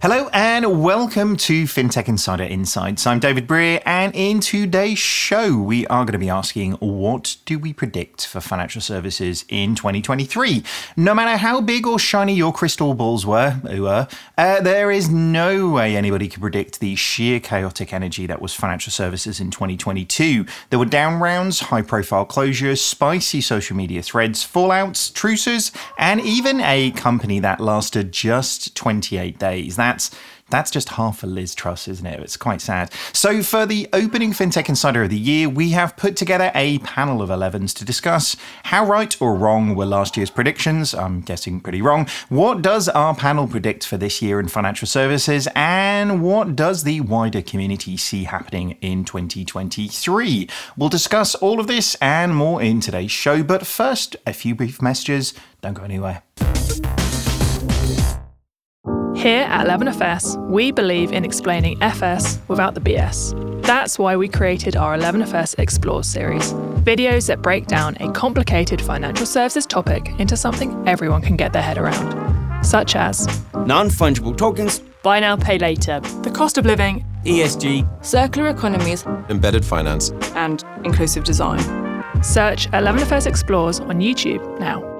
Hello and welcome to FinTech Insider Insights. I'm David Brear, and in today's show, we are going to be asking what do we predict for financial services in 2023? No matter how big or shiny your crystal balls were, uh, there is no way anybody could predict the sheer chaotic energy that was financial services in 2022. There were down rounds, high profile closures, spicy social media threads, fallouts, truces, and even a company that lasted just 28 days. That's that's just half a Liz Truss, isn't it? It's quite sad. So, for the opening FinTech Insider of the year, we have put together a panel of 11s to discuss how right or wrong were last year's predictions. I'm guessing pretty wrong. What does our panel predict for this year in financial services? And what does the wider community see happening in 2023? We'll discuss all of this and more in today's show. But first, a few brief messages. Don't go anywhere. Here at 11FS, we believe in explaining FS without the BS. That's why we created our 11FS Explores series videos that break down a complicated financial services topic into something everyone can get their head around, such as non fungible tokens, buy now, pay later, the cost of living, ESG, circular economies, embedded finance, and inclusive design. Search 11FS Explores on YouTube now.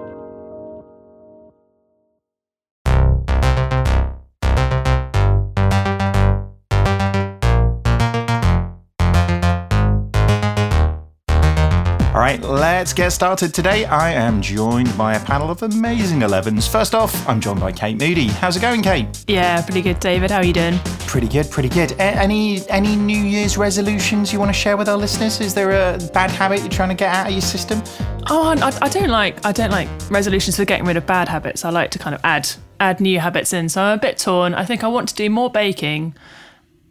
Let's get started. Today, I am joined by a panel of amazing 11s. First off, I'm joined by Kate Moody. How's it going, Kate? Yeah, pretty good, David. How are you doing? Pretty good, pretty good. A- any any New Year's resolutions you want to share with our listeners? Is there a bad habit you're trying to get out of your system? Oh, I, I don't like I don't like resolutions for getting rid of bad habits. I like to kind of add add new habits in. So I'm a bit torn. I think I want to do more baking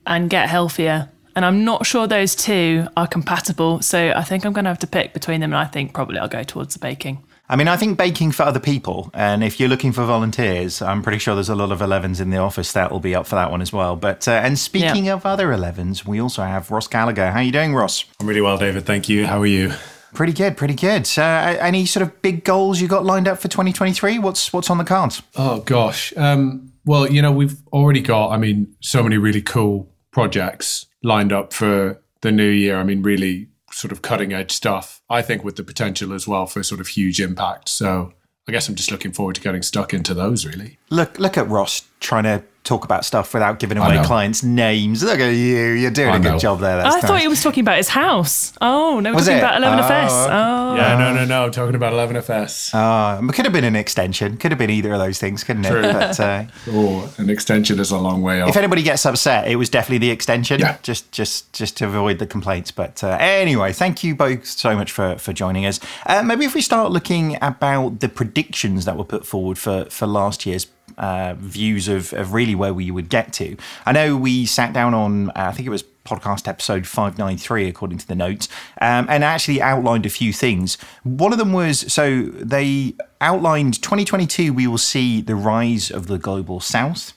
and get healthier and I'm not sure those two are compatible. So I think I'm going to have to pick between them, and I think probably I'll go towards the baking. I mean, I think baking for other people, and if you're looking for volunteers, I'm pretty sure there's a lot of 11s in the office that will be up for that one as well. But uh, and speaking yeah. of other 11s, we also have Ross Gallagher. How are you doing, Ross? I'm really well, David. Thank you. How are you? Pretty good, pretty good. Uh, any sort of big goals you got lined up for 2023? What's what's on the cards? Oh gosh. Um, well, you know, we've already got, I mean, so many really cool projects lined up for the new year. I mean, really sort of cutting edge stuff, I think, with the potential as well for sort of huge impact. So I guess I'm just looking forward to getting stuck into those really. Look, look at Ross trying to talk about stuff without giving away clients' names. Look at you. You're doing I a good job there. That's I nice. thought he was talking about his house. Oh, no, we're was talking it? about 11FS. Oh, oh. Yeah, no, no, no. I'm talking about 11FS. Oh, it could have been an extension. Could have been either of those things, couldn't True. it? But, uh, oh, an extension is a long way off. If anybody gets upset, it was definitely the extension. Yeah. Just, just, just to avoid the complaints. But uh, anyway, thank you both so much for, for joining us. Uh, maybe if we start looking about the predictions that were put forward for, for last year's uh, views of, of really where we would get to. I know we sat down on, uh, I think it was podcast episode 593, according to the notes, um, and actually outlined a few things. One of them was so they outlined 2022, we will see the rise of the global south.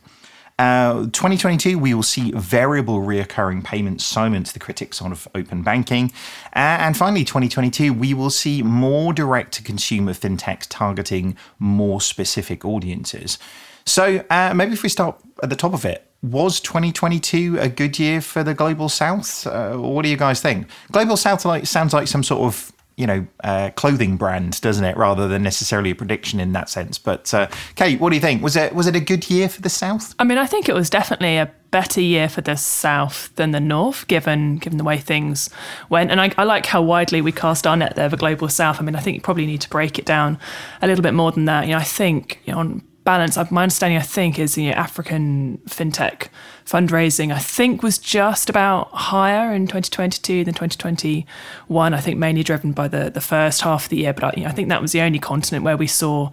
Uh, 2022, we will see variable reoccurring payments silent to the critics of open banking. Uh, and finally, 2022, we will see more direct to consumer fintechs targeting more specific audiences. So uh, maybe if we start at the top of it, was 2022 a good year for the global south? Uh, what do you guys think? Global south like sounds like some sort of you know, uh, clothing brand, doesn't it? Rather than necessarily a prediction in that sense. But uh, Kate, what do you think? Was it was it a good year for the South? I mean, I think it was definitely a better year for the South than the North, given given the way things went. And I, I like how widely we cast our net there, the global South. I mean, I think you probably need to break it down a little bit more than that. You know, I think you know, on balance, my understanding, I think, is the you know, African fintech fundraising, I think, was just about higher in 2022 than 2021. I think mainly driven by the, the first half of the year, but I, you know, I think that was the only continent where we saw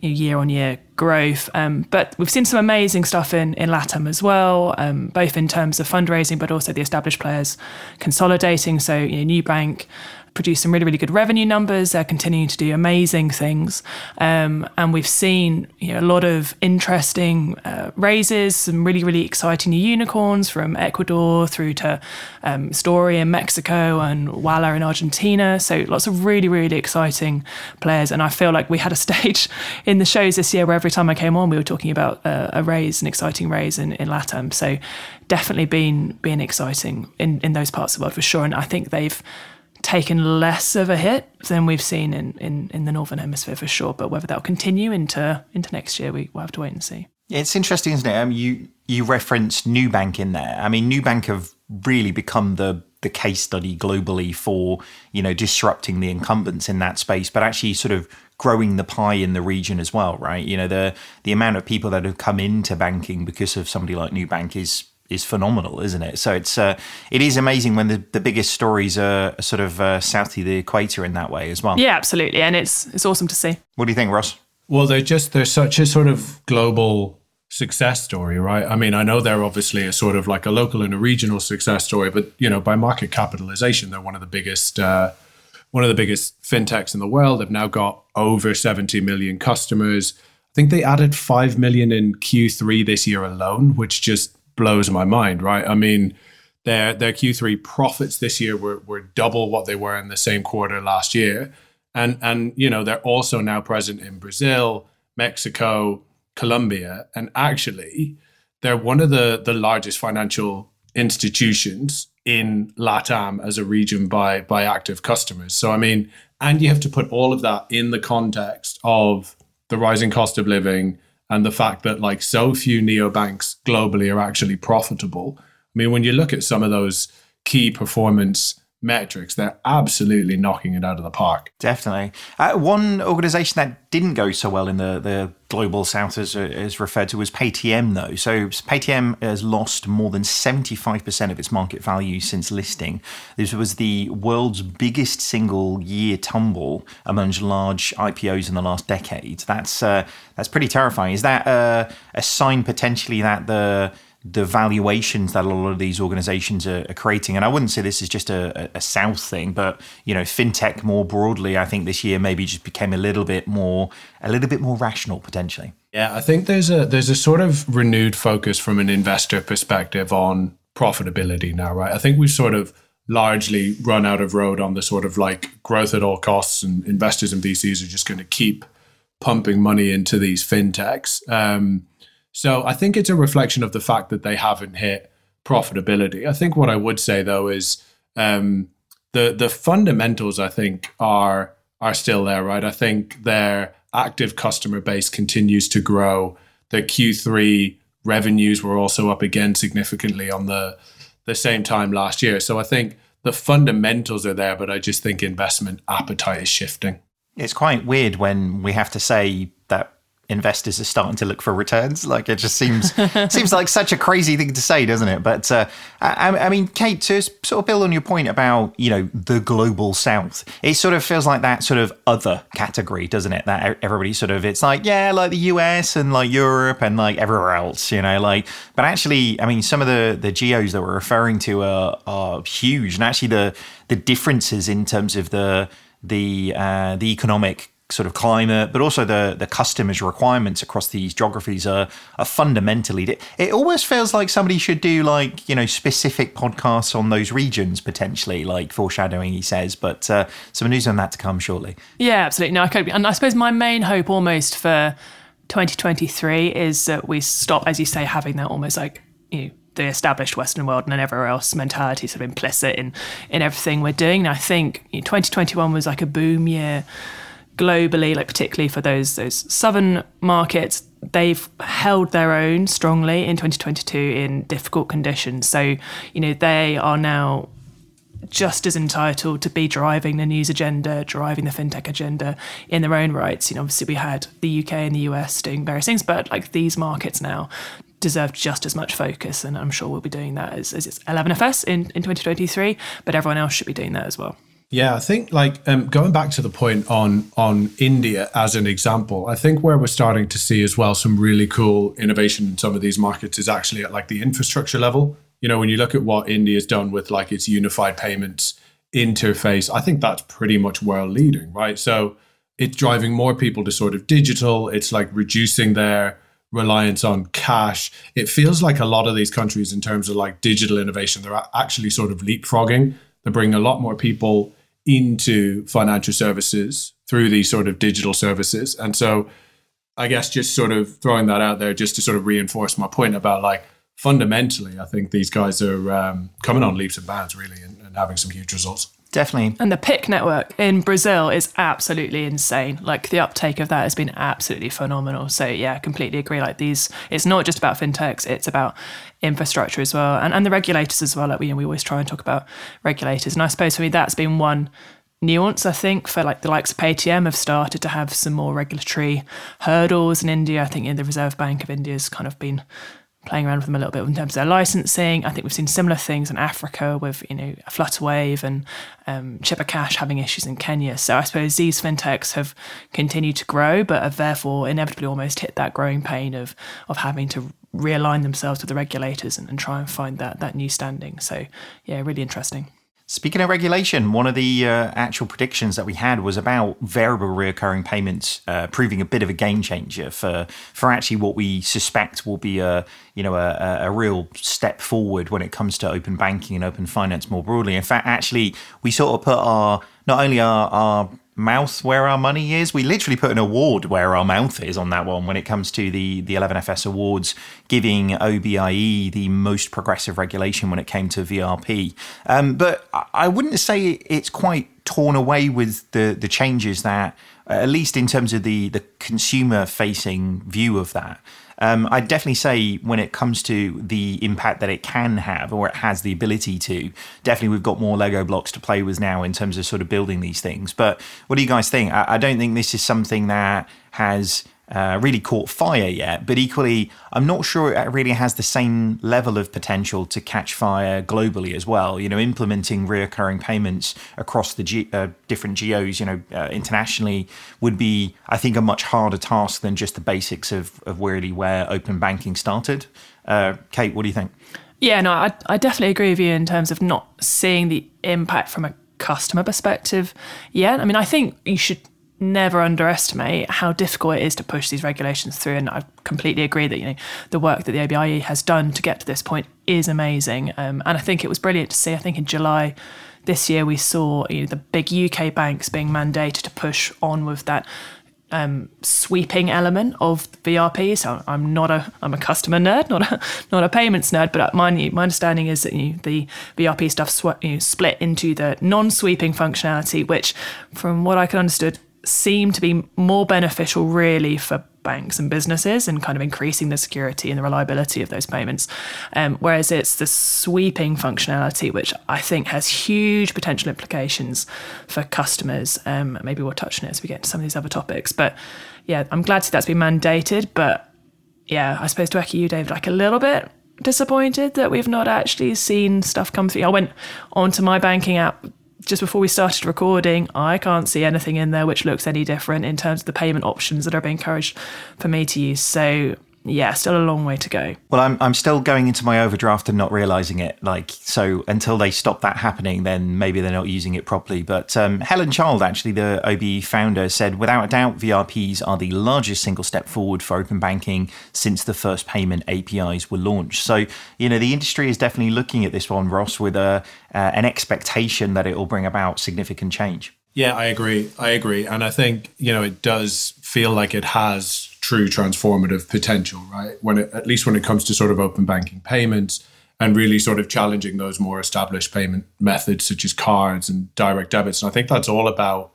year on year growth. Um, but we've seen some amazing stuff in, in LATAM as well, um, both in terms of fundraising, but also the established players consolidating. So, you know, Nubank produced some really, really good revenue numbers. They're continuing to do amazing things. Um, and we've seen you know, a lot of interesting uh, raises, some really, really exciting new unicorns from Ecuador through to um, Stori in Mexico and Ualá in Argentina. So lots of really, really exciting players. And I feel like we had a stage in the shows this year where every time I came on, we were talking about uh, a raise, an exciting raise in, in LATAM. So definitely been, been exciting in, in those parts of the world for sure. And I think they've taken less of a hit than we've seen in, in, in the northern hemisphere for sure. But whether that'll continue into into next year, we, will have to wait and see. It's interesting, isn't it? Mean, you you referenced Nubank in there. I mean, Nubank have really become the the case study globally for you know disrupting the incumbents in that space, but actually sort of growing the pie in the region as well, right? You know, the the amount of people that have come into banking because of somebody like Nubank is is phenomenal, isn't it? So it's uh, it is amazing when the, the biggest stories are sort of uh, south of the equator in that way as well. Yeah, absolutely, and it's it's awesome to see. What do you think, Ross? Well, they're just they're such a sort of global success story, right? I mean, I know they're obviously a sort of like a local and a regional success story, but you know, by market capitalization, they're one of the biggest. Uh, one of the biggest fintechs in the world. They've now got over 70 million customers. I think they added 5 million in Q3 this year alone, which just blows my mind, right? I mean, their their Q3 profits this year were were double what they were in the same quarter last year. And and you know, they're also now present in Brazil, Mexico, Colombia, and actually they're one of the the largest financial institutions in LATAM as a region by by active customers. So I mean, and you have to put all of that in the context of the rising cost of living, and the fact that like so few neobanks globally are actually profitable. I mean, when you look at some of those key performance metrics, they're absolutely knocking it out of the park. Definitely. Uh, one organization that didn't go so well in the, the global south, is, as referred to, as Paytm, though. So Paytm has lost more than 75% of its market value since listing. This was the world's biggest single year tumble among large IPOs in the last decade. That's, uh, that's pretty terrifying. Is that uh, a sign potentially that the the valuations that a lot of these organizations are, are creating. And I wouldn't say this is just a, a, South thing, but you know, fintech more broadly, I think this year maybe just became a little bit more a little bit more rational potentially. Yeah, I think there's a there's a sort of renewed focus from an investor perspective on profitability now, right? I think we've sort of largely run out of road on the sort of like growth at all costs and investors and VCs are just going to keep pumping money into these fintechs. Um, so I think it's a reflection of the fact that they haven't hit profitability. I think what I would say though is um, the the fundamentals I think are are still there, right? I think their active customer base continues to grow. Their Q3 revenues were also up again significantly on the the same time last year. So I think the fundamentals are there, but I just think investment appetite is shifting. It's quite weird when we have to say investors are starting to look for returns. Like it just seems seems like such a crazy thing to say, doesn't it? But uh, I, I, mean, Kate, to sort of build on your point about you know the global south, it sort of feels like that sort of other category, doesn't it? That everybody sort of it's like yeah, like the US and like Europe and like everywhere else, you know, like. But actually, I mean, some of the the geos that we're referring to are are huge, and actually the the differences in terms of the the uh, the economic sort of climate, but also the the customers' requirements across these geographies are are fundamentally. It almost feels like somebody should do like you know specific podcasts on those regions potentially, like foreshadowing. He says, but uh, some news on that to come shortly. Yeah, absolutely. No, I could, and I suppose my main hope almost for 2023 is that we stop, as you say, having that almost like you know the established Western world and then everywhere else mentality sort of implicit in in everything we're doing. And I think you know, 2021 was like a boom year globally, like particularly for those those southern markets, they've held their own strongly in 2022 in difficult conditions. So, you know, they are now just as entitled to be driving the news agenda, driving the fintech agenda in their own rights. You know, obviously we had the UK and the US doing various things, but like these markets now deserve just as much focus, and I'm sure we'll be doing that as, as it's 11FS in, in 2023, but everyone else should be doing that as well. Yeah, I think like um, going back to the point on on India as an example, I think where we're starting to see as well some really cool innovation in some of these markets is actually at like the infrastructure level. You know, when you look at what India's done with like its unified payments interface, I think that's pretty much world leading, right? So it's driving more people to sort of digital. It's like reducing their reliance on cash. It feels like a lot of these countries, in terms of like digital innovation, they're actually sort of leapfrogging. They're bringing a lot more people into financial services through these sort of digital services. And so I guess just sort of throwing that out there just to sort of reinforce my point about like fundamentally, I think these guys are um, coming on leaps and bounds really and, and having some huge results. Definitely. And the Pix network in Brazil is absolutely insane. Like the uptake of that has been absolutely phenomenal. So yeah, completely agree. Like these, it's not just about fintechs; it's about infrastructure as well, and and the regulators as well. Like we you know, we always try and talk about regulators, and I suppose for me that's been one nuance. I think for like the likes of Paytm have started to have some more regulatory hurdles in India. I think in the Reserve Bank of India has kind of been playing around with them a little bit in terms of their licensing. I think we've seen similar things in Africa with you know Flutterwave and um, Chipper Cash having issues in Kenya. So I suppose these fintechs have continued to grow, but have therefore inevitably almost hit that growing pain of of having to realign themselves with the regulators and, and try and find that that new standing. So yeah, really interesting. Speaking of regulation, one of the uh, actual predictions that we had was about variable recurring payments uh, proving a bit of a game changer for for actually what we suspect will be a you know a, a real step forward when it comes to open banking and open finance more broadly. In fact, actually, we sort of put our not only our, our mouth where our money is. We literally put an award where our mouth is on that one when it comes to the, the 11FS awards, giving OBIE the most progressive regulation when it came to VRP. Um, but I wouldn't say it's quite torn away with the, the changes that, at least in terms of the, the consumer facing view of that. Um, I'd definitely say when it comes to the impact that it can have or it has the ability to, definitely we've got more Lego blocks to play with now in terms of sort of building these things. But what do you guys think? I, I don't think this is something that has uh, really caught fire yet. But equally, I'm not sure it really has the same level of potential to catch fire globally as well. You know, implementing reoccurring payments across the uh, different geos, you know, uh, internationally would be, I think, a much harder task than just the basics of, of really where open banking started. Uh, Kate, what do you think? Yeah, no, I, I definitely agree with you in terms of not seeing the impact from a customer perspective yet. I mean, I think you should never underestimate how difficult it is to push these regulations through. And I completely agree that you know the work that the OBIE has done to get to this point is amazing. Um, and I think it was brilliant to see. I think in July this year we saw you know, the big UK banks being mandated to push on with that. Um, sweeping element of VRP. So I'm not a I'm a customer nerd, not a not a payments nerd. But my my understanding is that you know, the VRP stuff sw- you know, split into the non-sweeping functionality, which, from what I can understood, seem to be more beneficial really for banks and businesses and kind of increasing the security and the reliability of those payments. Um, whereas it's the sweeping functionality, which I think has huge potential implications for customers. Um, maybe we'll touch on it as we get into some of these other topics. But yeah, I'm glad to see that's been mandated. But yeah, I suppose to echo you, David, like a little bit disappointed that we've not actually seen stuff come through. I went onto my banking app just before we started recording, I can't see anything in there which looks any different in terms of the payment options that are being encouraged for me to use. So yeah, still a long way to go. Well, I'm I'm still going into my overdraft and not realizing it. Like so, until they stop that happening, then maybe they're not using it properly. But um, Helen Child, actually the OBE founder, said without a doubt, VRPs are the largest single step forward for open banking since the first payment APIs were launched. So you know the industry is definitely looking at this one, Ross, with a uh, an expectation that it will bring about significant change. Yeah, I agree. I agree, and I think you know it does feel like it has true transformative potential, right? When it, at least when it comes to sort of open banking payments and really sort of challenging those more established payment methods such as cards and direct debits. And I think that's all about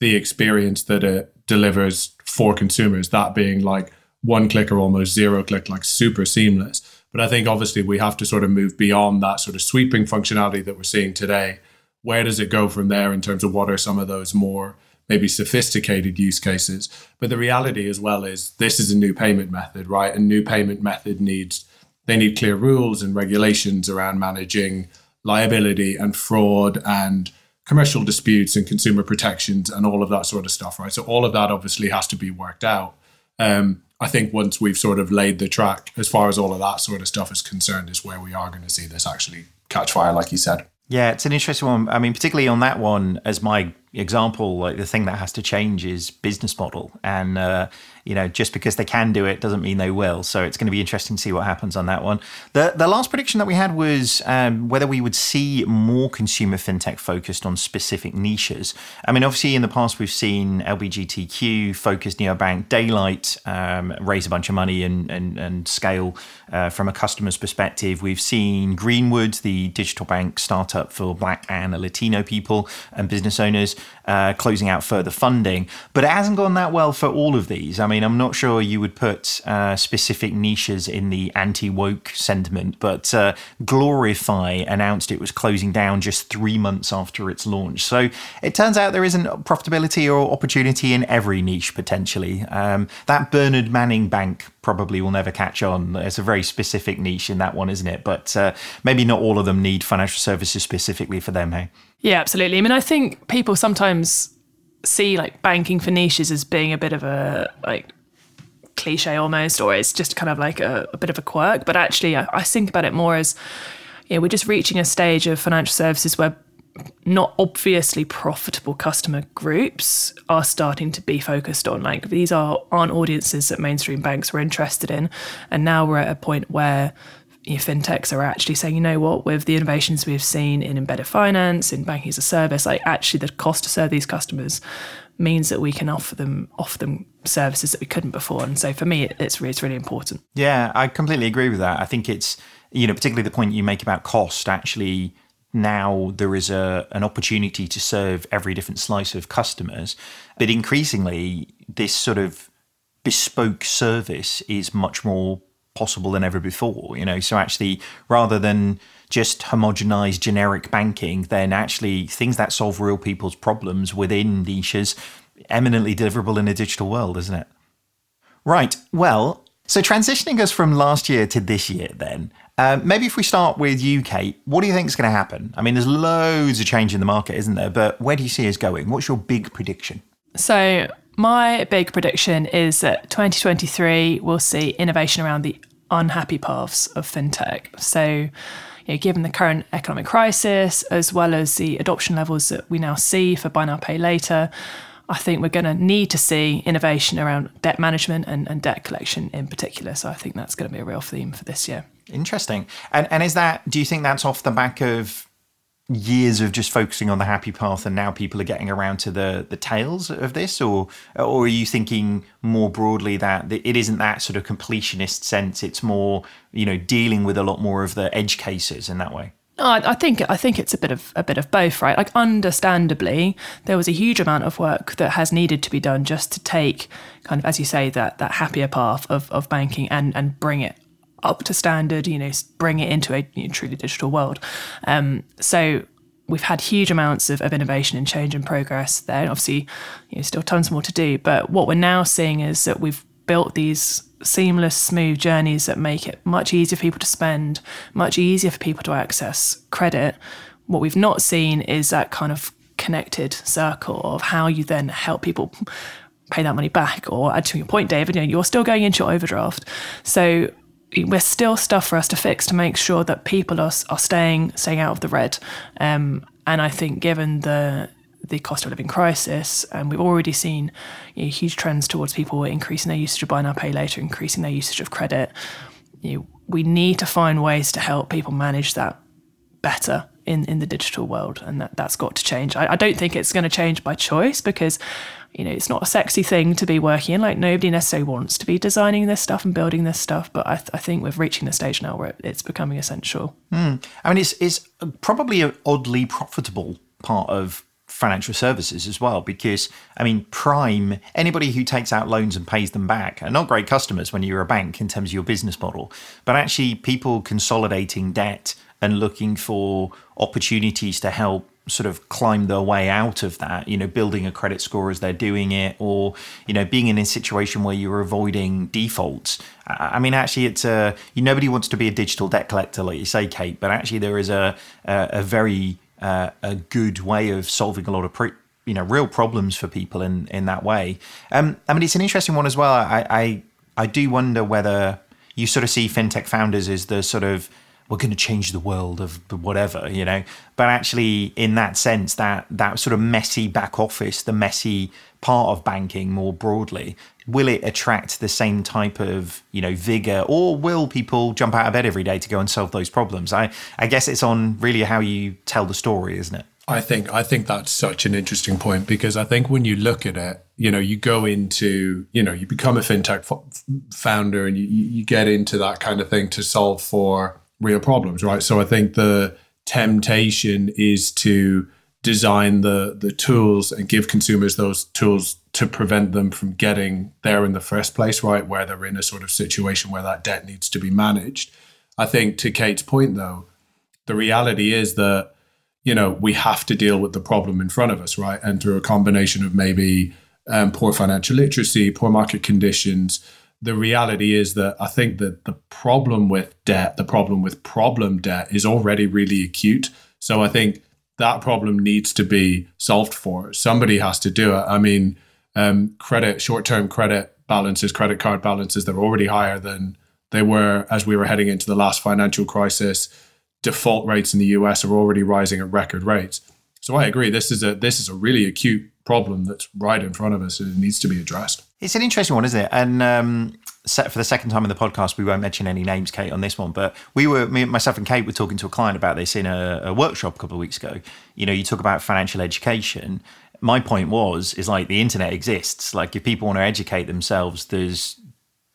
the experience that it delivers for consumers, that being like one click or almost zero click, like super seamless. But I think obviously we have to sort of move beyond that sort of sweeping functionality that we're seeing today. Where does it go from there in terms of what are some of those more maybe sophisticated use cases. But the reality as well is this is a new payment method, right? A new payment method needs they need clear rules and regulations around managing liability and fraud and commercial disputes and consumer protections and all of that sort of stuff, right? So all of that obviously has to be worked out. Um, I think once we've sort of laid the track as far as all of that sort of stuff is concerned, is where we are going to see this actually catch fire, like you said. Yeah, it's an interesting one. I mean, particularly on that one, as my example, like the thing that has to change is business model. And, uh, you know, just because they can do it doesn't mean they will. So it's going to be interesting to see what happens on that one. The, the last prediction that we had was um, whether we would see more consumer fintech focused on specific niches. I mean, obviously, in the past, we've seen LBGTQ focused neobank Daylight um, raise a bunch of money and, and, and scale uh, from a customer's perspective. We've seen Greenwood, the digital bank startup for Black and Latino people and business owners uh, closing out further funding. But it hasn't gone that well for all of these. I mean, I'm not sure you would put uh, specific niches in the anti woke sentiment, but uh, GloriFi announced it was closing down just three months after its launch. So it turns out there isn't profitability or opportunity in every niche potentially. Um, that Bernard Manning Bank probably will never catch on. It's a very specific niche in that one, isn't it? But uh, maybe not all of them need financial services specifically for them, hey? Yeah, absolutely. I mean, I think people sometimes see like banking for niches as being a bit of a like cliche almost, or it's just kind of like a, a bit of a quirk. But actually, I, I think about it more as know, we're just reaching a stage of financial services where not obviously profitable customer groups are starting to be focused on. Like these are aren't audiences that mainstream banks were interested in, and now we're at a point where you know, fintechs are actually saying, you know what, with the innovations we've seen in embedded finance, in banking as a service, like actually the cost to serve these customers means that we can offer them offer them services that we couldn't before. And so for me, it's really, it's really important. Yeah, I completely agree with that. I think it's you know particularly the point you make about cost. Actually, now there is a an opportunity to serve every different slice of customers, but increasingly this sort of bespoke service is much more possible than ever before. You know, so actually, rather than just homogenized generic banking, then actually things that solve real people's problems within niches, eminently deliverable in a digital world, isn't it? Right. Well, so transitioning us from last year to this year, then. Uh, maybe if we start with you, Kate, what do you think is going to happen? I mean, there's loads of change in the market, isn't there? But where do you see us going? What's your big prediction? So, my big prediction is that 2023 will see innovation around the unhappy paths of fintech. So, you know, given the current economic crisis, as well as the adoption levels that we now see for buy now, pay later, I think we're going to need to see innovation around debt management and, and debt collection in particular. So I think that's going to be a real theme for this year. Interesting. And and is that? Do you think that's off the back of years of just focusing on the happy path and now people are getting around to the the tails of this or or are you thinking more broadly that it isn't that sort of completionist sense it's more you know dealing with a lot more of the edge cases in that way no, I, I think I think it's a bit of a bit of both, right? Like, understandably, there was a huge amount of work that has needed to be done just to take, kind of, as you say, that that happier path of, of banking and and bring it up to standard, you know, bring it into a you know, truly digital world. Um, so we've had huge amounts of, of innovation and change and progress there. And obviously, you know, still tons more to do. But what we're now seeing is that we've built these seamless, smooth journeys that make it much easier for people to spend, much easier for people to access credit. What we've not seen is that kind of connected circle of how you then help people pay that money back. Or add to your point, David, you know, you're still going into your overdraft. So we're still stuff for us to fix to make sure that people are, are staying staying out of the red. Um, and I think given the the cost of living crisis, and we've already seen you know, huge trends towards people increasing their usage of buy now pay later, increasing their usage of credit. You know, we need to find ways to help people manage that better in, in the digital world, and that, that's got to change. I, I don't think it's going to change by choice because you know, it's not a sexy thing to be working in. Like nobody necessarily wants to be designing this stuff and building this stuff, but I, th- I think we're reaching the stage now where it's becoming essential. Mm. I mean, it's it's probably an oddly profitable part of financial services as well because i mean prime anybody who takes out loans and pays them back are not great customers when you're a bank in terms of your business model but actually people consolidating debt and looking for opportunities to help sort of climb their way out of that, you know, building a credit score as they're doing it, or you know, being in a situation where you're avoiding defaults. I mean, actually, it's a you, nobody wants to be a digital debt collector, like you say, Kate. But actually, there is a a, a very uh, a good way of solving a lot of pre, you know real problems for people in in that way. Um, I mean, it's an interesting one as well. I I, I do wonder whether you sort of see fintech founders as the sort of we're going to change the world of whatever, you know. But actually, in that sense, that that sort of messy back office, the messy part of banking more broadly, will it attract the same type of you know vigor, or will people jump out of bed every day to go and solve those problems? I I guess it's on really how you tell the story, isn't it? I think I think that's such an interesting point because I think when you look at it, you know, you go into, you know, you become a fintech founder and you, you get into that kind of thing to solve for real problems, right? So I think the temptation is to design the the tools and give consumers those tools to prevent them from getting there in the first place, right? Where they're in a sort of situation where that debt needs to be managed. I think to Kate's point though, the reality is that, you know, we have to deal with the problem in front of us, right? And through a combination of maybe um, poor financial literacy, poor market conditions, the reality is that I think that the problem with debt, the problem with problem debt is already really acute. So I think that problem needs to be solved for. Somebody has to do it. I mean, um, credit, short term credit balances, credit card balances, they're already higher than they were as we were heading into the last financial crisis. Default rates in the US are already rising at record rates. So I agree. This is a this is a really acute problem that's right in front of us and it needs to be addressed. It's an interesting one, isn't it? And um, set for the second time in the podcast, we won't mention any names, Kate, on this one. But we were, me, myself, and Kate were talking to a client about this in a, a workshop a couple of weeks ago. You know, you talk about financial education. My point was, is like the internet exists. Like if people want to educate themselves, there's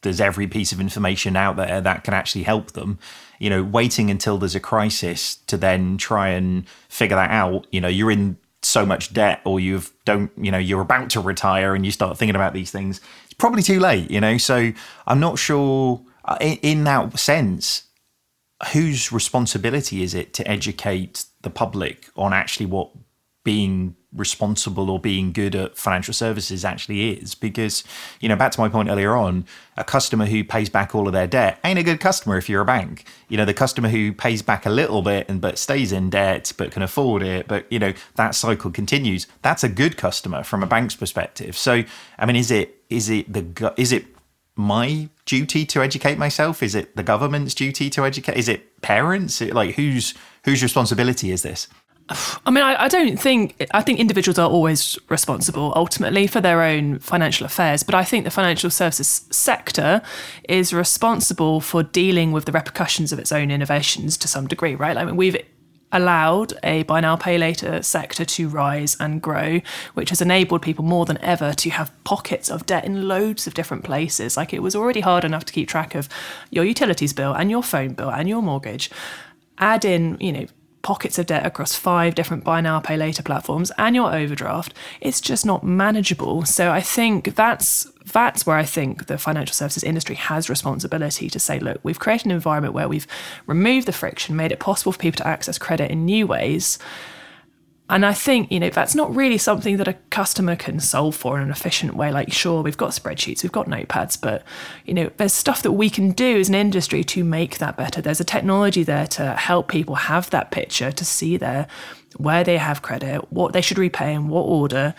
there's every piece of information out there that can actually help them. You know, waiting until there's a crisis to then try and figure that out. You know, you're in so much debt or you've don't you know you're about to retire and you start thinking about these things it's probably too late you know? So i'm not sure uh, in, in that sense whose responsibility is it to educate the public on actually what being responsible or being good at financial services actually is. Because you know back to my point earlier on a customer who pays back all of their debt ain't a good customer if you're a bank. You know the customer who pays back a little bit and but stays in debt but can afford it but you know that cycle continues. That's a good customer from a bank's perspective. So i mean is it is it the is it my duty to educate myself? Is it the government's duty to educate? Is it parents? Like whose whose responsibility is this I mean, I, I, don't think, I think individuals are always responsible ultimately for their own financial affairs, but I think the financial services sector is responsible for dealing with the repercussions of its own innovations to some degree, right? I mean, we've allowed a buy now, pay later sector to rise and grow, which has enabled people more than ever to have pockets of debt in loads of different places. Like it was already hard enough to keep track of your utilities bill and your phone bill and your mortgage add in, you know, pockets of debt across five different buy now, pay later platforms and your overdraft, it's just not manageable. So I think that's that's where I think the financial services industry has responsibility to say, look, we've created an environment where we've removed the friction, made it possible for people to access credit in new ways and I think, you know, that's not really something that a customer can solve for in an efficient way. Like, sure, we've got spreadsheets, we've got notepads, but, you know, there's stuff that we can do as an industry to make that better. There's a technology there to help people have that picture, to see their where they have credit, what they should repay in what order.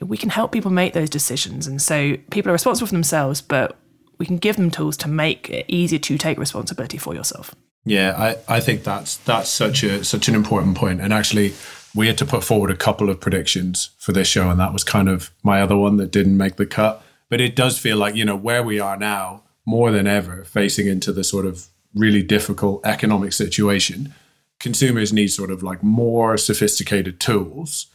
We can help people make those decisions. And so people are responsible for themselves, but we can give them tools to make it easier to take responsibility for yourself. Yeah, I, I think that's that's such a such an important point. And actually we had to put forward a couple of predictions for this show, and that was kind of my other one that didn't make the cut. But it does feel like, you know, where we are now, more than ever, facing into the sort of really difficult economic situation, consumers need sort of like more sophisticated tools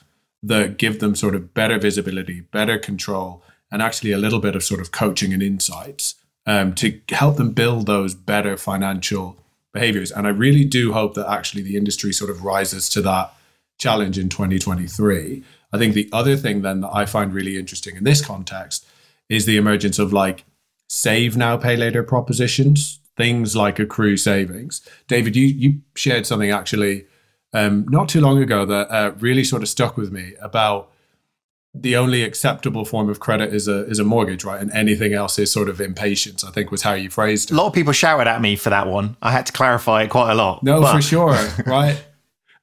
that give them sort of better visibility, better control, and actually a little bit of sort of coaching and insights um, to help them build those better financial behaviors. And I really do hope that actually the industry sort of rises to that challenge in 2023. I think the other thing then that I find really interesting in this context is the emergence of like save now, pay later propositions, things like accrue savings. David, you you shared something actually um, not too long ago that uh, really sort of stuck with me about the only acceptable form of credit is a is a mortgage, right? And anything else is sort of impatience. I think was how you phrased it. A lot of people shouted at me for that one. I had to clarify it quite a lot. No, but. for sure, right?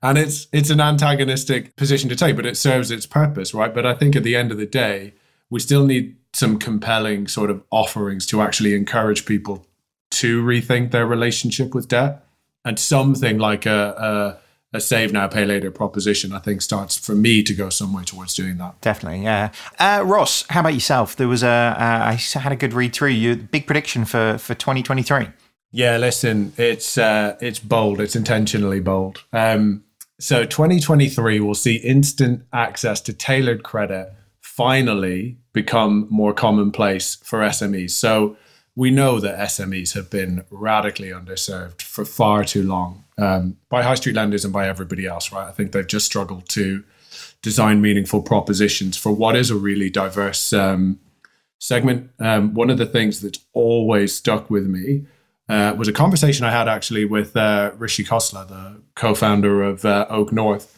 And it's it's an antagonistic position to take but it serves its purpose right but i think at the end of the day we still need some compelling sort of offerings to actually encourage people to rethink their relationship with debt and something like a, a, a save now, pay later proposition, I think starts for me to go some way towards doing that. Definitely, yeah. Uh, Ross, how about yourself? There was a uh, I had a good read through. Your big prediction for for 2023. Yeah, listen, it's uh, it's bold. It's intentionally bold. Um, so 2023 will see instant access to tailored credit finally become more commonplace for SMEs. So we know that SMEs have been radically underserved for far too long um, by high street lenders and by everybody else, right? I think they've just struggled to design meaningful propositions for what is a really diverse um, segment. Um, one of the things that's always stuck with me uh, was a conversation I had actually with uh, Rishi Khosla, the co-founder of uh, OakNorth,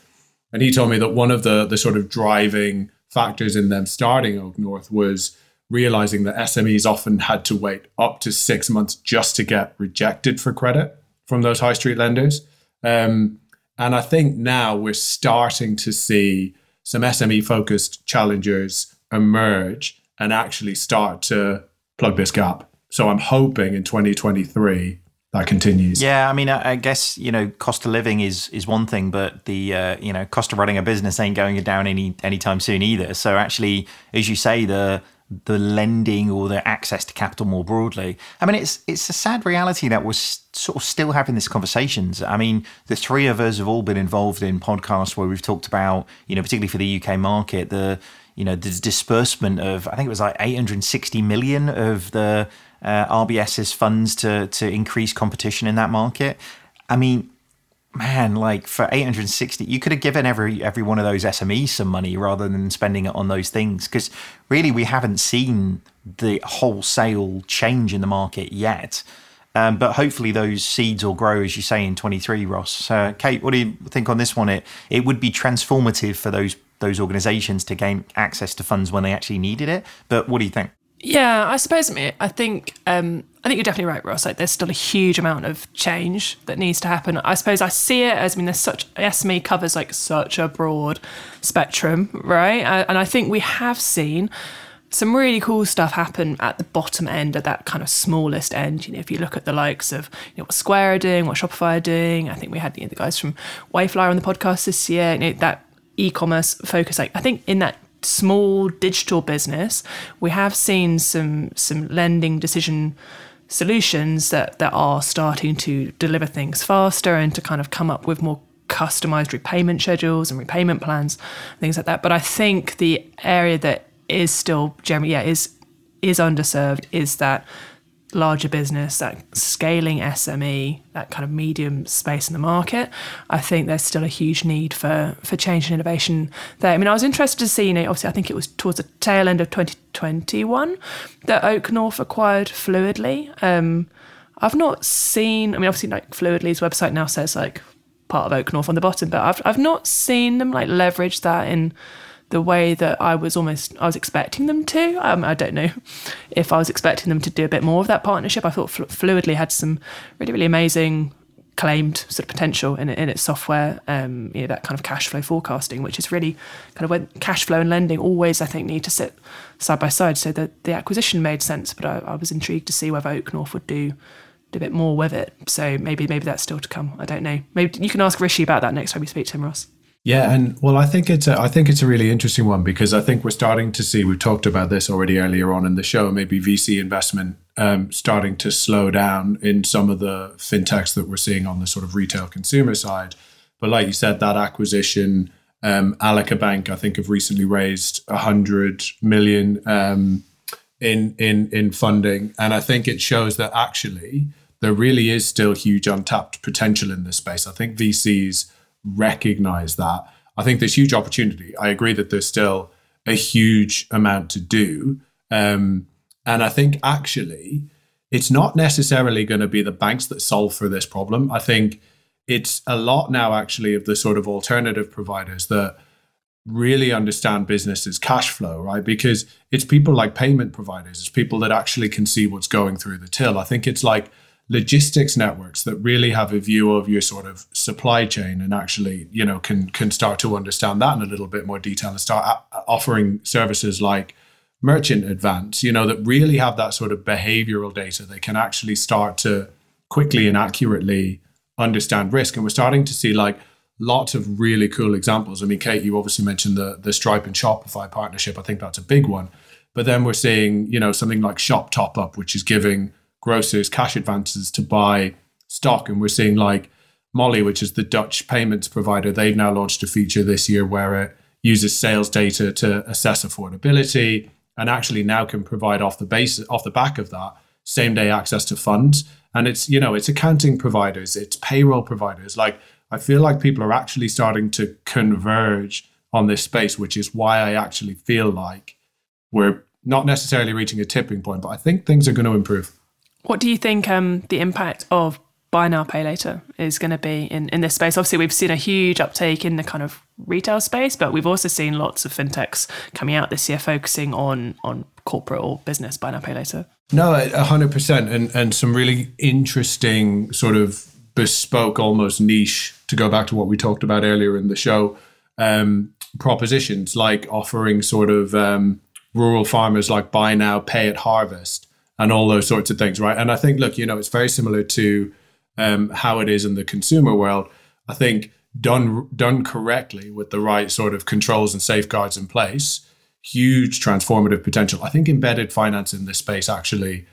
and he told me that one of the the sort of driving factors in them starting OakNorth was realizing that SMEs often had to wait up to six months just to get rejected for credit from those high street lenders. Um, and I think now we're starting to see some SME focused challengers emerge and actually start to plug this gap. So I'm hoping in 2023 that continues. Yeah, I mean, I, guess you know, cost of living is is one thing, but the uh, you know cost of running a business ain't going down any anytime soon either. So actually, as you say, the the lending or the access to capital more broadly. I mean, it's it's a sad reality that we're sort of still having these conversations. I mean, the three of us have all been involved in podcasts where we've talked about, you know, particularly for the UK market, the you know the disbursement of I think it was like 860 million of the uh, RBS's funds to to increase competition in that market. I mean, man, like for 860, you could have given every every one of those SMEs some money rather than spending it on those things. Because really, we haven't seen the wholesale change in the market yet. Um, but hopefully, those seeds will grow, as you say, in 23, Ross. Uh, Kate, what do you think on this one? It it would be transformative for those those organisations to gain access to funds when they actually needed it. But what do you think? Yeah, I suppose. I think um, I think you're definitely right, Ross. Like, there's still a huge amount of change that needs to happen. I suppose I see it as I mean, there's such SME covers like such a broad spectrum, right? And I think we have seen some really cool stuff happen at the bottom end, at that kind of smallest end. You know, if you look at the likes of you know, what Square are doing, what Shopify are doing, I think we had you know, the guys from Wayflyer on the podcast this year. You know, that e-commerce focus, like I think in that small digital business, we have seen some some lending decision solutions that that are starting to deliver things faster and to kind of come up with more customized repayment schedules and repayment plans, things like that. But I think the area that is still generally yeah is is underserved is that larger business, that scaling SME, that kind of medium space in the market, I think there's still a huge need for for change and innovation there. I mean, I was interested to see, you know, obviously I think it was towards the tail end of 2021 that OakNorth acquired Fluidly. Um, I've not seen, I mean, obviously like Fluidly's website now says like part of OakNorth on the bottom, but I've I've not seen them like leverage that in the way that I was almost I was expecting them to. Um, I don't know if I was expecting them to do a bit more of that partnership. I thought Fluidly had some really really amazing claimed sort of potential in, in its software. Um, you know that kind of cash flow forecasting, which is really kind of when cash flow and lending always I think need to sit side by side. So that the acquisition made sense, but I, I was intrigued to see whether OakNorth would do a bit more with it. So maybe maybe that's still to come. I don't know. Maybe you can ask Rishi about that next time you speak to him, Ross. Yeah, and well, I think it's a, I think it's a really interesting one because I think we're starting to see. We've talked about this already earlier on in the show. Maybe VC investment um, starting to slow down in some of the fintechs that we're seeing on the sort of retail consumer side. But like you said, that acquisition, um, Allica Bank, I think, have recently raised hundred million um, in in in funding, and I think it shows that actually there really is still huge untapped potential in this space. I think VCs recognize that. I think there's huge opportunity. I agree that there's still a huge amount to do. Um, and I think actually, it's not necessarily going to be the banks that solve for this problem. I think it's a lot now, actually, of the sort of alternative providers that really understand businesses cash flow right because it's people like payment providers it's people that actually can see what's going through the till i think it's like logistics networks that really have a view of your sort of supply chain and actually you know can can start to understand that in a little bit more detail and start offering services like merchant advance you know that really have that sort of behavioral data they can actually start to quickly and accurately understand risk. And we're starting to see like lots of really cool examples. I mean, Kate, you obviously mentioned the the Stripe and Shopify partnership. I think that's a big one. But then we're seeing, you know, something like Shop Top Up, which is giving grocers cash advances to buy stock. And we're seeing like Mollie, which is the Dutch payments provider, they've now launched a feature this year where it uses sales data to assess affordability and actually now can provide off the base off the back of that same day access to funds. And it's, you know, it's accounting providers, it's payroll providers. Like I feel like people are actually starting to converge on this space, which is why I actually feel like we're not necessarily reaching a tipping point, but I think things are going to improve. What do you think um, the impact of buy now, pay later is going to be in, in this space? Obviously, we've seen a huge uptake in the kind of retail space, but we've also seen lots of fintechs coming out this year focusing on on corporate or business buy now, pay later. No, hundred percent, and and some really interesting sort of bespoke, almost niche. To go back to what we talked about earlier in the show, um, propositions like offering sort of um, rural farmers like buy now, pay at harvest, and all those sorts of things, right? And I think, look, you know, it's very similar to um, how it is in the consumer world. I think done done correctly with the right sort of controls and safeguards in place, huge transformative potential. I think embedded finance in this space actually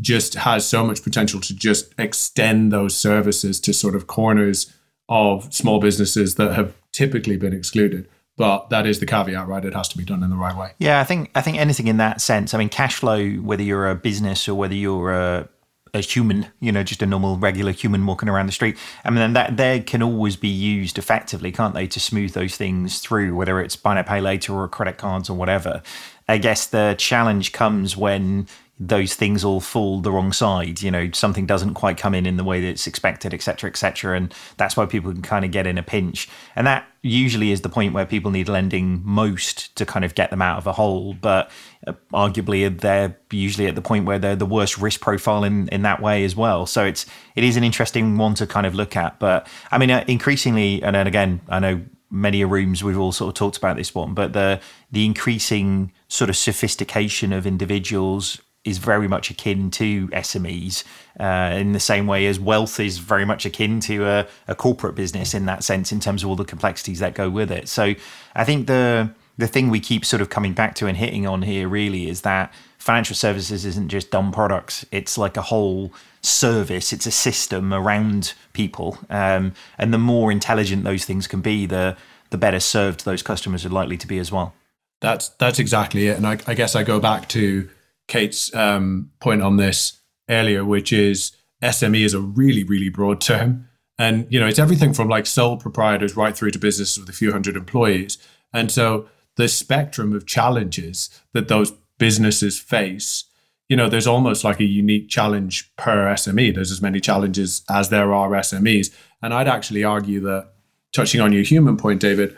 just has so much potential to just extend those services to sort of corners of small businesses that have typically been excluded. But that is the caveat, right? It has to be done in the right way. Yeah, I think I think anything in that sense. I mean, cash flow, whether you're a business or whether you're a a human, you know, just a normal, regular human walking around the street. I mean, that they can always be used effectively, can't they, to smooth those things through, whether it's buy now, pay later or credit cards or whatever. I guess the challenge comes when those things all fall the wrong side. You know, something doesn't quite come in in the way that it's expected, etc., etc., and that's why people can kind of get in a pinch. And that usually is the point where people need lending most to kind of get them out of a hole. But uh, arguably, they're usually at the point where they're the worst risk profile in in that way as well. So it's it is an interesting one to kind of look at. But I mean, uh, increasingly, and then again, I know many rooms we've all sort of talked about this one, but the the increasing sort of sophistication of individuals is very much akin to SMEs uh, in the same way as wealth is very much akin to a, a, corporate business in that sense in terms of all the complexities that go with it. So I think the the thing we keep sort of coming back to and hitting on here really is that financial services isn't just dumb products. It's like a whole service. It's a system around people, um, and the more intelligent those things can be, the the better served those customers are likely to be as well. That's that's exactly it. And I, I guess I go back to Kate's um, point on this earlier, which is SME is a really, really broad term. And, you know, it's everything from like sole proprietors right through to businesses with a few hundred employees. And so the spectrum of challenges that those businesses face, you know, there's almost like a unique challenge per SME. There's as many challenges as there are SMEs. And I'd actually argue that, touching on your human point, David,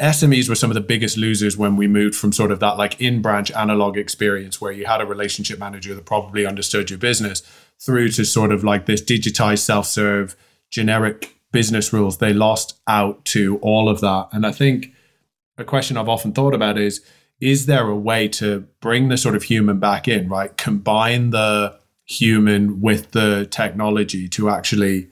SMEs were some of the biggest losers when we moved from sort of that like in branch analog experience where you had a relationship manager that probably understood your business through to sort of like this digitized self serve generic business rules. They lost out to all of that. And I think a question I've often thought about is is there a way to bring the sort of human back in, right? Combine the human with the technology to actually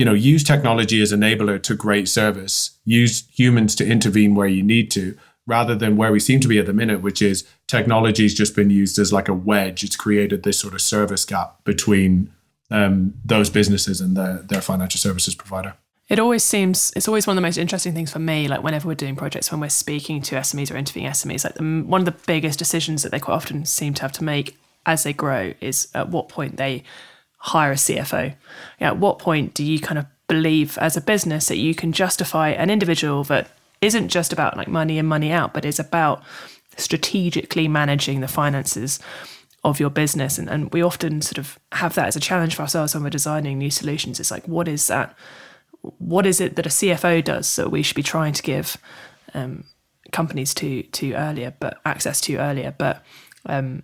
you know, use technology as enabler to great service. Use humans to intervene where you need to, rather than where we seem to be at the minute, which is technology's just been used as like a wedge. It's created this sort of service gap between um, those businesses and their, their financial services provider. It always seems it's always one of the most interesting things for me. Like whenever we're doing projects, when we're speaking to SMEs or interviewing SMEs, like the, one of the biggest decisions that they quite often seem to have to make as they grow is at what point they hire a CFO? at what point do you kind of believe as a business that you can justify an individual that isn't just about like money in, money out, but is about strategically managing the finances of your business? And, and we often sort of have that as a challenge for ourselves when we're designing new solutions. It's like, what is that? What is it that a CFO does that we should be trying to give um, companies to to earlier, but access to earlier? But um,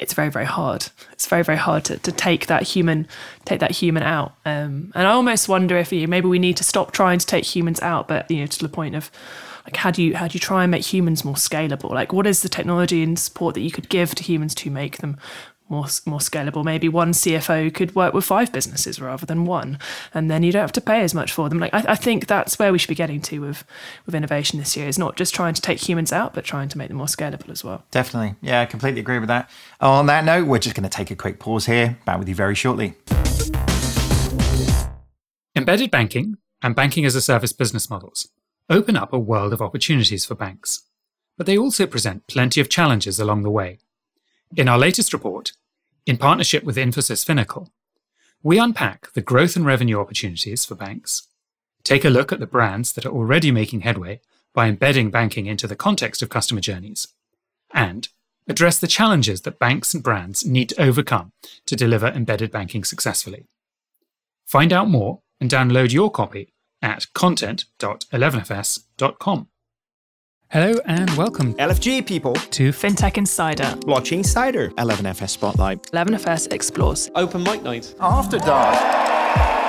it's very very hard. It's very very hard to, to take that human take that human out. Um, and i almost wonder if you maybe we need to stop trying to take humans out but you know to the point of like how do you how do you try and make humans more scalable? Like what is the technology and support that you could give to humans to make them more more scalable. Maybe one CFO could work with five businesses rather than one, and then you don't have to pay as much for them. Like I, I think that's where we should be getting to with with innovation this year. Is not just trying to take humans out, but trying to make them more scalable as well. Definitely, yeah, I completely agree with that. Oh, on that note, we're just going to take a quick pause here. Back with you very shortly. Embedded banking and banking as a service business models open up a world of opportunities for banks, but they also present plenty of challenges along the way. In our latest report, in partnership with Infosys Finacle, we unpack the growth and revenue opportunities for banks, take a look at the brands that are already making headway by embedding banking into the context of customer journeys, and address the challenges that banks and brands need to overcome to deliver embedded banking successfully. Find out more and download your copy at content.11fs.com. Hello and welcome LFG people, To FinTech Insider, Blockchain Insider, 11FS Spotlight. 11FS explores. Open Mic Night. After Dark.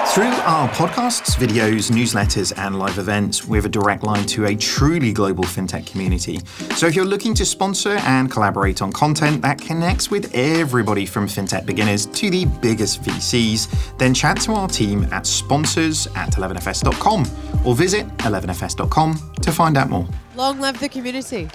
Through our podcasts, videos, newsletters, and live events, we have a direct line to a truly global fintech community. So if you're looking to sponsor and collaborate on content that connects with everybody from fintech beginners to the biggest VCs, then chat to our team at sponsors at 11fs.com or visit 11fs.com to find out more. Long live the community.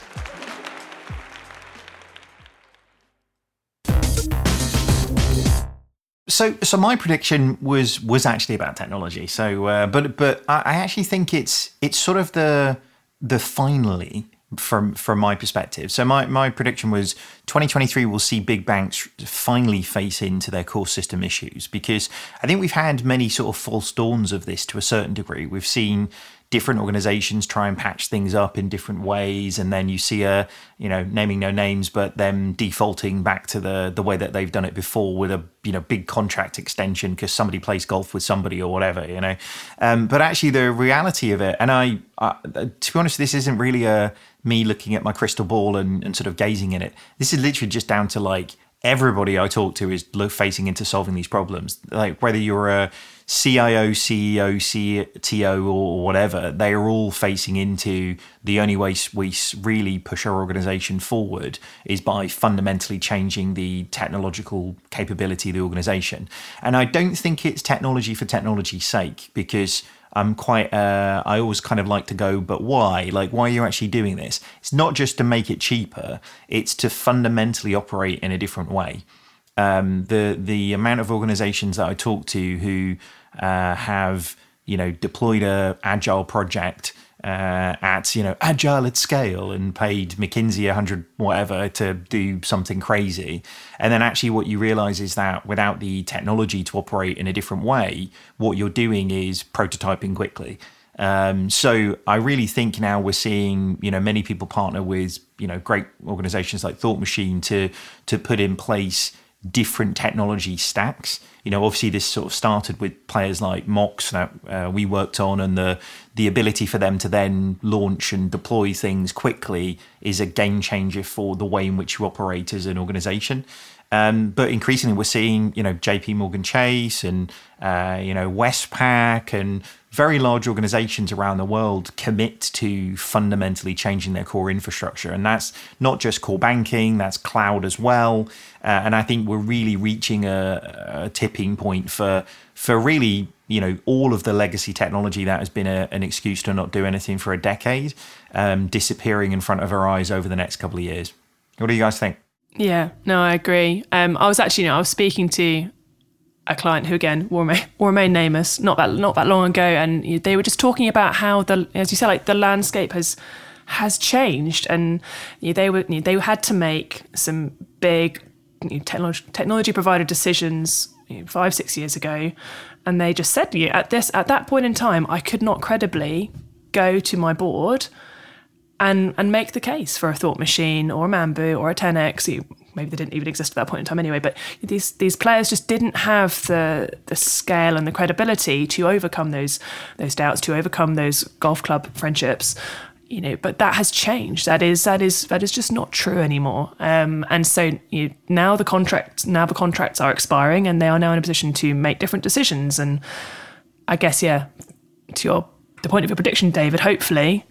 So, so my prediction was was actually about technology. So, uh, but but I actually think it's it's sort of the the finally from from my perspective. So my my prediction was 2023 will see big banks finally face into their core system issues because I think we've had many sort of false dawns of this to a certain degree. We've seen different organizations try and patch things up in different ways and then you see a you know naming no names but them defaulting back to the the way that they've done it before with a you know big contract extension because somebody plays golf with somebody or whatever you know um, but actually the reality of it and I, I to be honest this isn't really a me looking at my crystal ball and, and sort of gazing in it this is literally just down to like everybody I talk to is facing into solving these problems. Like whether you're a CIO, CEO, CTO, or whatever, they are all facing into the only way we really push our organization forward is by fundamentally changing the technological capability of the organization. And I don't think it's technology for technology's sake because I'm quite. Uh, I always kind of like to go, but why? Like, why are you actually doing this? It's not just to make it cheaper; it's to fundamentally operate in a different way. Um, the the amount of organisations that I talk to who uh, have you know deployed a agile project uh, at you know agile at scale and paid McKinsey a hundred whatever to do something crazy, and then actually what you realize is that without the technology to operate in a different way, what you're doing is prototyping quickly. Um, so I really think now we're seeing you know many people partner with you know great organizations like Thought Machine to to put in place different technology stacks. You know, obviously this sort of started with players like Mox that uh, we worked on, and the the ability for them to then launch and deploy things quickly is a game changer for the way in which you operate as an organization. Um, but increasingly, we're seeing you know J.P. Morgan Chase and uh, you know Westpac and very large organizations around the world commit to fundamentally changing their core infrastructure, and that's not just core banking; that's cloud as well. Uh, and I think we're really reaching a, a tipping point for for really you know all of the legacy technology that has been a, an excuse to not do anything for a decade um, disappearing in front of our eyes over the next couple of years. What do you guys think? Yeah, no, I agree. Um, I was actually, you know, I was speaking to a client who, again, will remain, will remain nameless, not that not that long ago, and they were just talking about how the, as you said, like the landscape has has changed, and you know, they were you know, they had to make some big you know, technology technology provider decisions five six years ago, and they just said, you at this at that point in time, I could not credibly go to my board and and make the case for a thought machine or a Mambu or a 10x. Maybe they didn't even exist at that point in time anyway. But these these players just didn't have the the scale and the credibility to overcome those those doubts, to overcome those golf club friendships. You know, but that has changed. That is that is that is just not true anymore. Um, and so you now the contract now the contracts are expiring, and they are now in a position to make different decisions. And I guess yeah, to your the point of your prediction, David. Hopefully,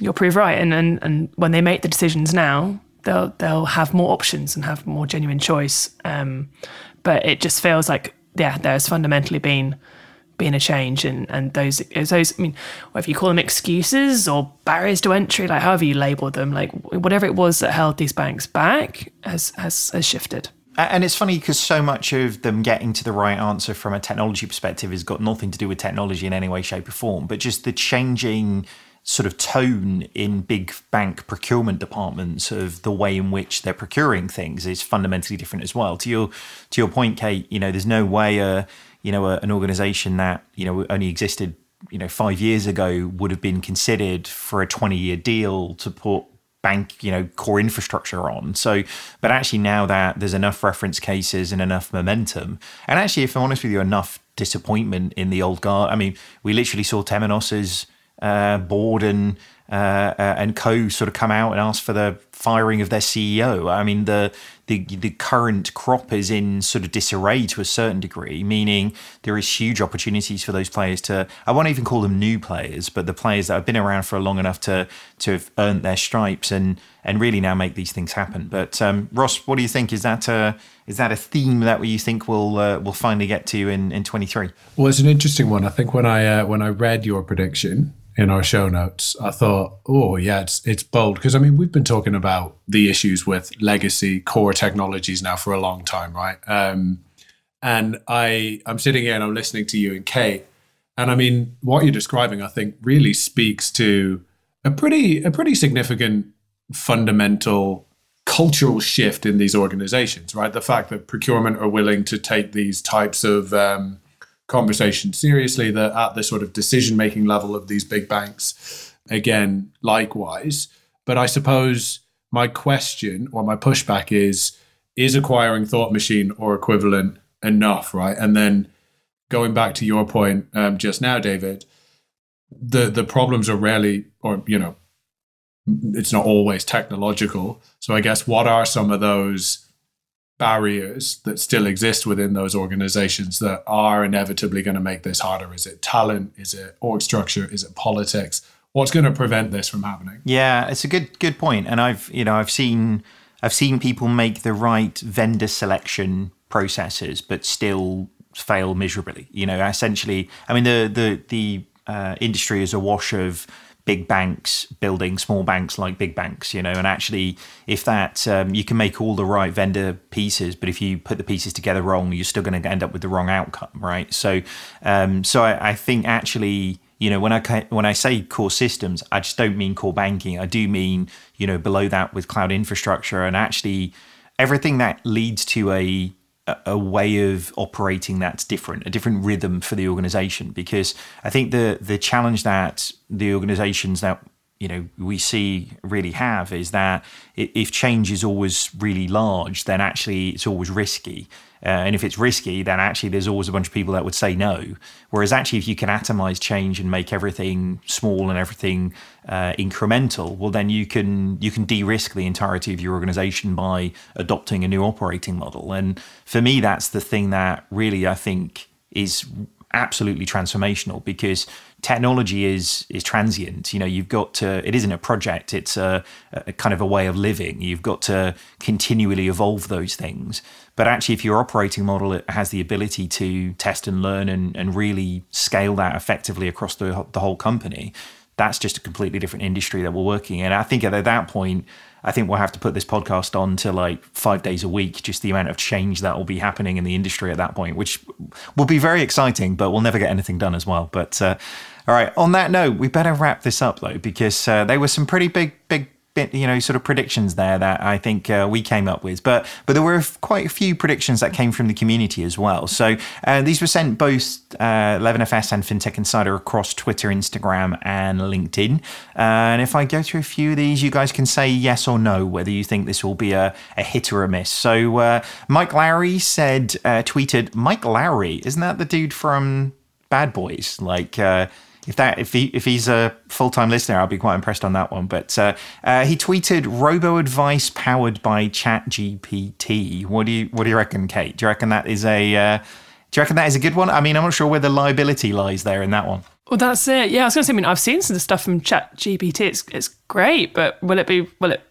you'll prove right. And, and and when they make the decisions now, they'll they'll have more options and have more genuine choice. Um, but it just feels like yeah, there's fundamentally been been a change and and those those I mean whether you call them excuses or barriers to entry like however you label them like whatever it was that held these banks back has has, has shifted and it's funny because so much of them getting to the right answer from a technology perspective has got nothing to do with technology in any way shape or form but just the changing sort of tone in big bank procurement departments of the way in which they're procuring things is fundamentally different as well. To your to your point, Kate, you know, there's no way a you know a, an organization that you know only existed you know five years ago would have been considered for a 20 year deal to put bank you know core infrastructure on so but actually now that there's enough reference cases and enough momentum and actually if i'm honest with you enough disappointment in the old guard i mean we literally saw temenos's uh, board and uh, uh, and co sort of come out and ask for the firing of their CEO. I mean, the, the the current crop is in sort of disarray to a certain degree, meaning there is huge opportunities for those players to. I won't even call them new players, but the players that have been around for long enough to to have earned their stripes and and really now make these things happen. But um, Ross, what do you think? Is that a is that a theme that you think we'll uh, we'll finally get to in in twenty three? Well, it's an interesting one. I think when I uh, when I read your prediction in our show notes, I thought, oh yeah, it's it's bold because I mean we've been talking about the issues with legacy core technologies now for a long time, right? Um, and I I'm sitting here and I'm listening to you and Kate, and I mean what you're describing, I think, really speaks to a pretty a pretty significant fundamental cultural shift in these organizations, right? The fact that procurement are willing to take these types of um, conversation seriously that at the sort of decision making level of these big banks again likewise. But i suppose my question or my pushback is is acquiring thought machine or equivalent enough right? And then going back to your point um, just now david the the problems are rarely or you know it's not always technological. So i guess what are some of those barriers that still exist within those organizations that are inevitably going to make this harder? Is it talent? Is it org structure? Is it politics? What's going to prevent this from happening? Yeah, it's a good good point. And I've you know I've seen I've seen people make the right vendor selection processes, but still fail miserably. You know, essentially, I mean the the the uh, industry is a wash of big banks building small banks like big banks, you know, and actually, if that um, you can make all the right vendor pieces, but if you put the pieces together wrong, you're still going to end up with the wrong outcome, right? So, um, so I, I think actually you know when i when i say core systems i just don't mean core banking i do mean you know below that with cloud infrastructure and actually everything that leads to a a way of operating that's different, a different rhythm for the organization. Because I think the the challenge that the organizations that you know we see really have is that if change is always really large, then actually it's always risky. Uh, and if it's risky, then actually there's always a bunch of people that would say no. Whereas actually, if you can atomize change and make everything small and everything uh, incremental, well, then you can you can de-risk the entirety of your organization by adopting a new operating model. And for me, that's the thing that really I think is absolutely transformational because technology is is transient. You know, you've got to. It isn't a project. It's a, a, kind of a way of living. You've got to continually evolve those things. But actually, if your operating model has the ability to test and learn and, and really scale that effectively across the the whole company, that's just a completely different industry that we're working in. I think at that point. I think we'll have to put this podcast on to like five days a week, just the amount of change that will be happening in the industry at that point, which will be very exciting, but we'll never get anything done as well. But uh, all right, on that note, we better wrap this up though, because uh, there were some pretty big, big you know sort of predictions there that I think uh, we came up with. But but there were quite a few predictions that came from the community as well. So uh, these were sent both uh, 11FS and FinTech Insider across Twitter, Instagram, and LinkedIn. Uh, and if I go through a few of these, you guys can say yes or no whether you think this will be a, a hit or a miss. So uh, Mike Lowry said, uh, tweeted, Mike Lowry, isn't that the dude from Bad Boys? Like if that if he if he's a full time listener, I'll be quite impressed on that one. But uh, uh, he tweeted robo advice powered by Chat GPT. What do you what do you reckon, Kate? Do you reckon that is a uh, do you reckon that is a good one? I mean, I'm not sure where the liability lies there in that one. Well, that's it. Yeah, I was going to say. I mean, I've seen some of the stuff from Chat GPT. It's it's great, but will it be will it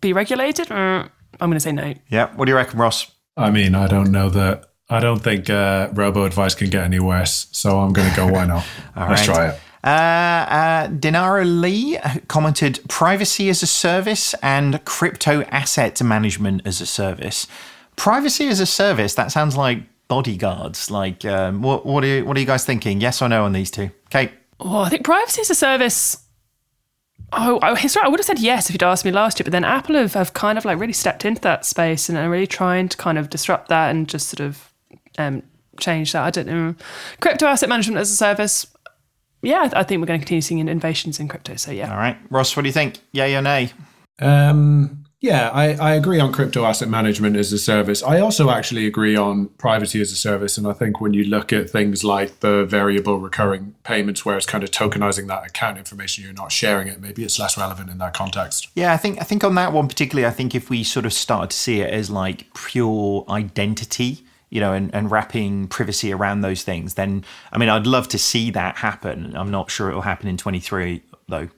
be regulated? Mm, I'm going to say no. Yeah. What do you reckon, Ross? I mean, I don't know that. I don't think uh, robo advice can get any worse. So I'm going to go. Why not? Let's right. try it. Uh, uh, Dinara Lee commented privacy as a service and crypto asset management as a service. Privacy as a service, that sounds like bodyguards. Like, um, what, what, are you, what are you guys thinking? Yes or no on these two? Kate? Oh, I think privacy as a service. Oh, I, sorry, I would have said yes if you'd asked me last year, but then Apple have, have kind of like really stepped into that space and are really trying to kind of disrupt that and just sort of um, change that. I don't know. Crypto asset management as a service. Yeah, I think we're going to continue seeing innovations in crypto. So yeah. All right. Ross, what do you think? Yay or nay? Um, yeah, I, I agree on crypto asset management as a service. I also actually agree on privacy as a service. And I think when you look at things like the variable recurring payments, where it's kind of tokenizing that account information, you're not sharing it, maybe it's less relevant in that context. Yeah, I think I think on that one particularly, I think if we sort of started to see it as like pure identity, you know, and, and wrapping privacy around those things, then I mean, I'd love to see that happen. I'm not sure it'll happen in 23 though.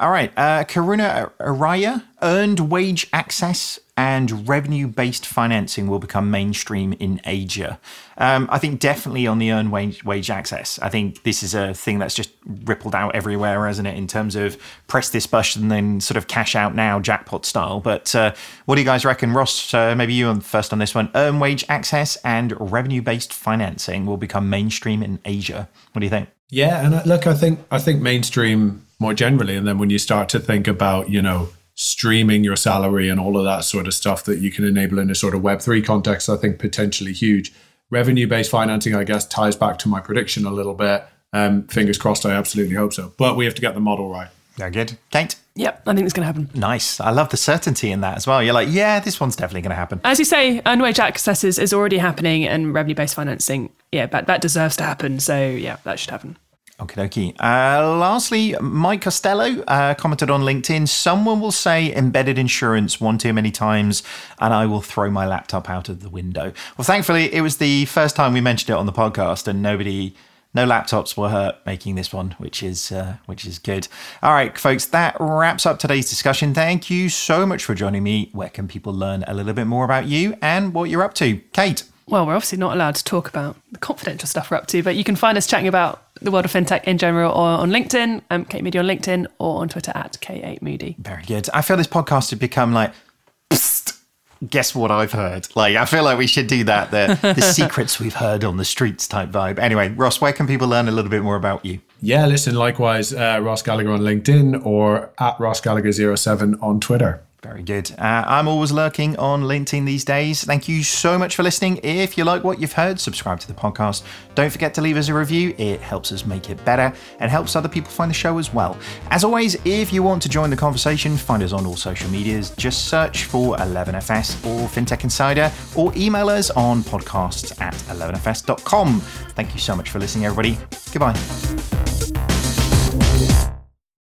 All right, uh, Karuna Araya, earned wage access and revenue based financing will become mainstream in Asia. Um, I think definitely on the earned wage, wage access. I think this is a thing that's just rippled out everywhere, hasn't it, in terms of press this button and then sort of cash out now, jackpot style. But uh, what do you guys reckon, Ross? Uh, maybe you on first on this one. Earned wage access and revenue based financing will become mainstream in Asia. What do you think? Yeah, and uh, look, I think I think mainstream more generally, and then when you start to think about you know streaming your salary and all of that sort of stuff that you can enable in a sort of Web three context, I think potentially huge. Revenue based financing, I guess, ties back to my prediction a little bit. Um, fingers crossed, I absolutely hope so. But we have to get the model right. Very good, Kate. Yep, I think it's going to happen. Nice. I love the certainty in that as well. You're like, yeah, this one's definitely going to happen. As you say, earned wage access is, is already happening, and revenue based financing, yeah, that, that deserves to happen. So yeah, that should happen. Okay, dokie. Uh, lastly, Mike Costello uh, commented on LinkedIn Someone will say embedded insurance one too many times, and I will throw my laptop out of the window. Well, thankfully, it was the first time we mentioned it on the podcast, and nobody. No laptops were hurt making this one, which is uh, which is good. All right, folks, that wraps up today's discussion. Thank you so much for joining me. Where can people learn a little bit more about you and what you're up to, Kate? Well, we're obviously not allowed to talk about the confidential stuff we're up to, but you can find us chatting about the world of fintech in general or on LinkedIn, um, Kate Moody on LinkedIn, or on Twitter at K8 Moody. Very good. I feel this podcast has become like, Psst, guess what I've heard? Like, I feel like we should do that. The, the secrets we've heard on the streets type vibe. Anyway, Ross, where can people learn a little bit more about you? Yeah, listen, likewise, uh, Ross Gallagher on LinkedIn or at Ross Gallagher07 on Twitter. Very good. Uh, I'm always lurking on LinkedIn these days. Thank you so much for listening. If you like what you've heard, subscribe to the podcast. Don't forget to leave us a review, it helps us make it better and helps other people find the show as well. As always, if you want to join the conversation, find us on all social medias. Just search for 11FS or FinTech Insider or email us on podcasts at 11FS.com. Thank you so much for listening, everybody. Goodbye.